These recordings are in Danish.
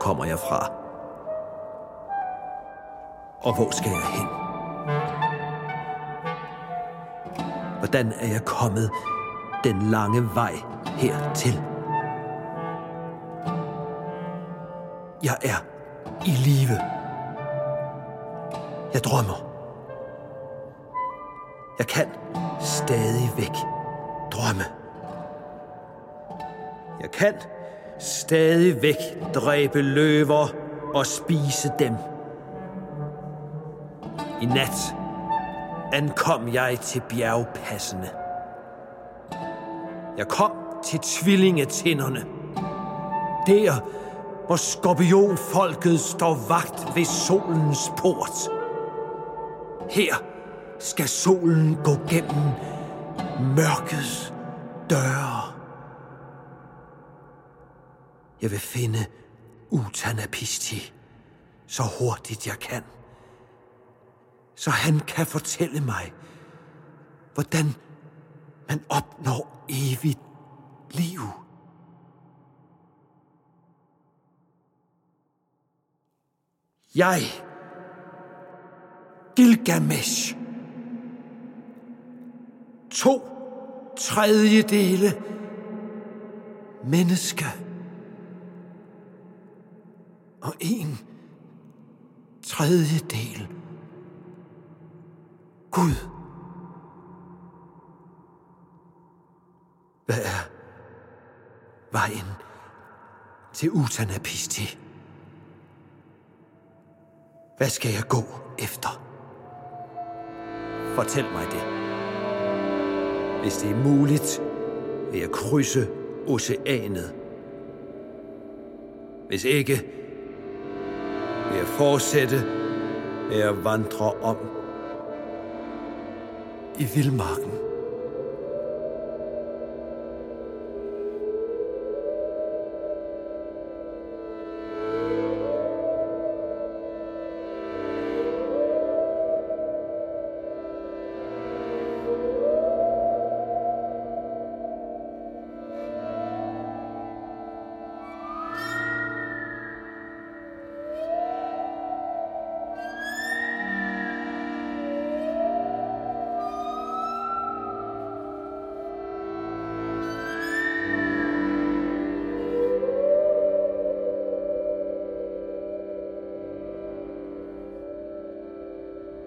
kommer jeg fra? Og hvor skal jeg hen? Hvordan er jeg kommet den lange vej hertil? Jeg er i live. Jeg drømmer. Jeg kan stadigvæk drømme. Jeg kan stadigvæk dræbe løver og spise dem. I nat ankom jeg til bjergpassene. Jeg kom til tvillingetinderne. Der, hvor skorpionfolket står vagt ved solens port. Her skal solen gå gennem mørkets døre. Jeg vil finde Utanapisti så hurtigt jeg kan. Så han kan fortælle mig, hvordan man opnår evigt liv. Jeg, Gilgamesh, to tredjedele menneske og en tredjedel Gud. Hvad er vejen til Utanapisti? Hvad skal jeg gå efter? Fortæl mig det. Hvis det er muligt, vil jeg krydse oceanet. Hvis ikke, fortsætte med at vandre om i vildmarken.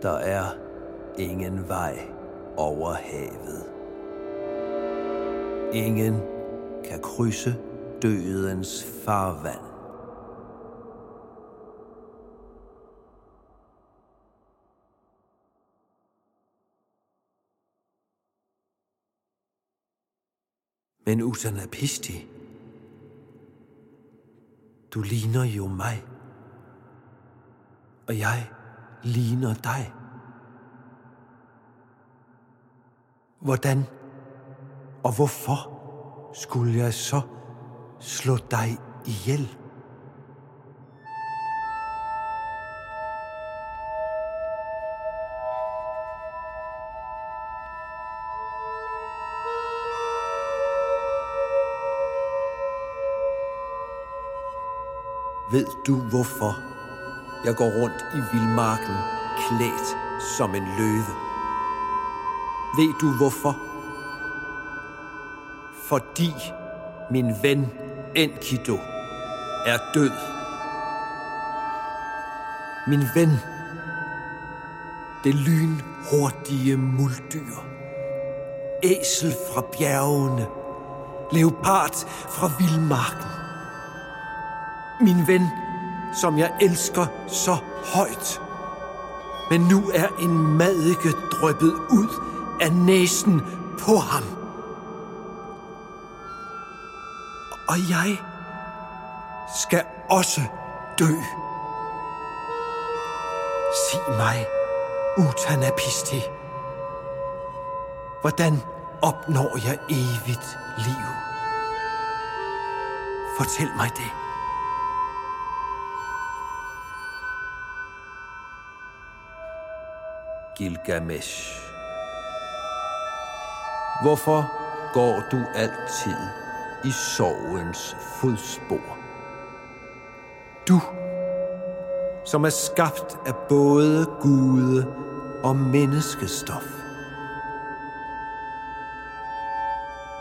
Der er ingen vej over havet. Ingen kan krydse dødens farvand. Men Utanapisti, du ligner jo mig. Og jeg ligner dig. Hvordan og hvorfor skulle jeg så slå dig ihjel? Ved du hvorfor jeg går rundt i vildmarken klædt som en løve? Ved du hvorfor? Fordi min ven Enkido er død. Min ven, det lynhurtige muldyr. Æsel fra bjergene. Leopard fra vildmarken. Min ven, som jeg elsker så højt. Men nu er en madike drøbet ud af næsen på ham. Og jeg skal også dø. Sig mig, Utanapisti. Hvordan opnår jeg evigt liv? Fortæl mig det. Gilgamesh. Hvorfor går du altid i sorgens fodspor? Du, som er skabt af både gude og menneskestof.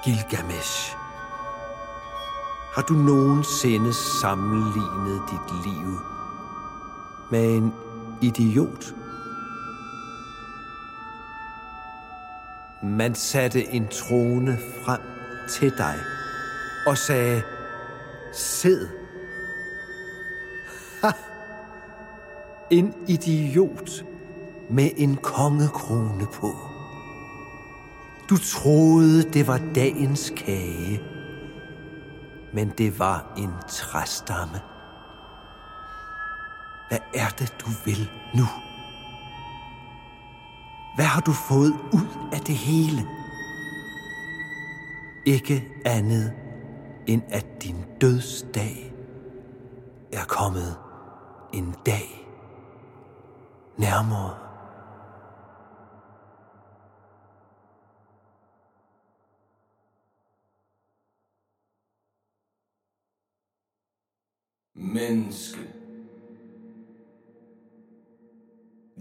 Gilgamesh. Har du nogensinde sammenlignet dit liv med en idiot? Man satte en trone frem til dig og sagde, sid. Ha! En idiot med en kongekrone på. Du troede, det var dagens kage, men det var en træstamme. Hvad er det, du vil nu? Hvad har du fået ud af det hele? Ikke andet end at din dødsdag er kommet en dag nærmere. Menneske.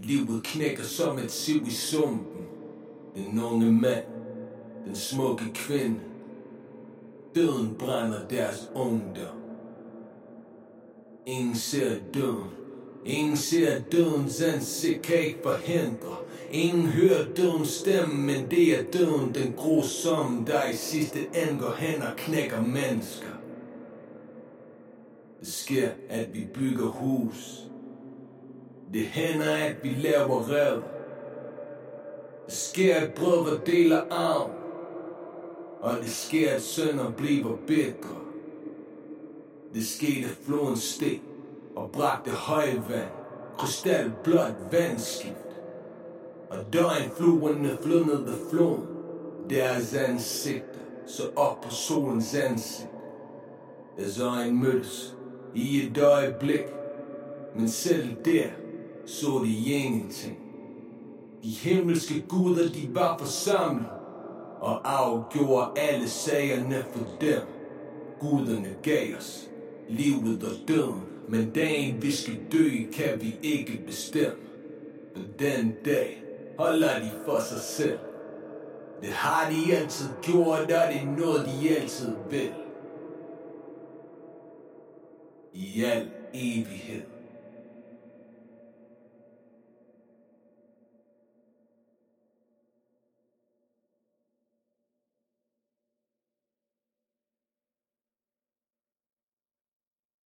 Livet knækker som et siv i sumpen. Den unge mand, den smukke kvinde. Døden brænder deres ungdom. Ingen ser døden. Ingen ser dødens ansigt kan ikke forhindre. Ingen hører dødens stemme, men det er døden, den grusomme, der i sidste ende går hen og knækker mennesker. Det sker, at vi bygger hus. Det hænder, at vi laver red. Det sker, at brødre deler arm. Og det sker, at sønner bliver bedre. Det skete floden steg og bragte højvand, krystalblåt vandskift. Og døgnfluerne flød ned ved floden, deres ansigter så op på solens ansigt. Deres øjne mødtes i et øjeblik, men selv der så de ingenting. De himmelske guder, de var forsamlet og afgjorde alle sagerne for dem. Guderne gav os livet og døden, men dagen vi skal dø, kan vi ikke bestemme. Men den dag holder de for sig selv. Det har de altid gjort, og det er noget, de altid vil. I al evighed.